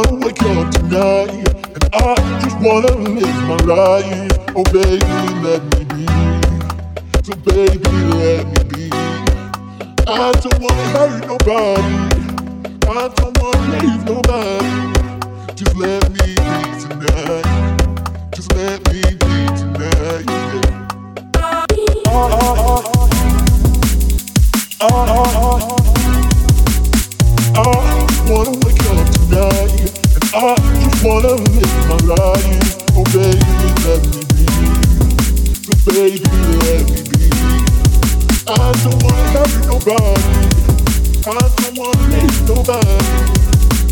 tonight. And I just wanna live my life. Oh, baby, let me be. So, baby, let me be. I don't wanna hurt nobody. I don't wanna leave nobody. Just let me be tonight. Just let me be tonight. Yeah. Oh, oh. Oh,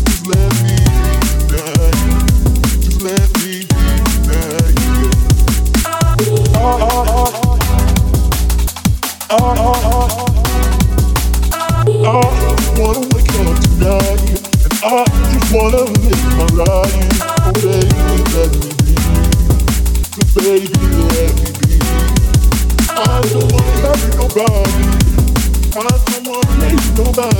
Just let me be. Just let me be. I wanna wake up tonight, and I just wanna my. Oh baby, let me be. Baby, let me be. I don't wanna hurt nobody. I don't wanna leave nobody.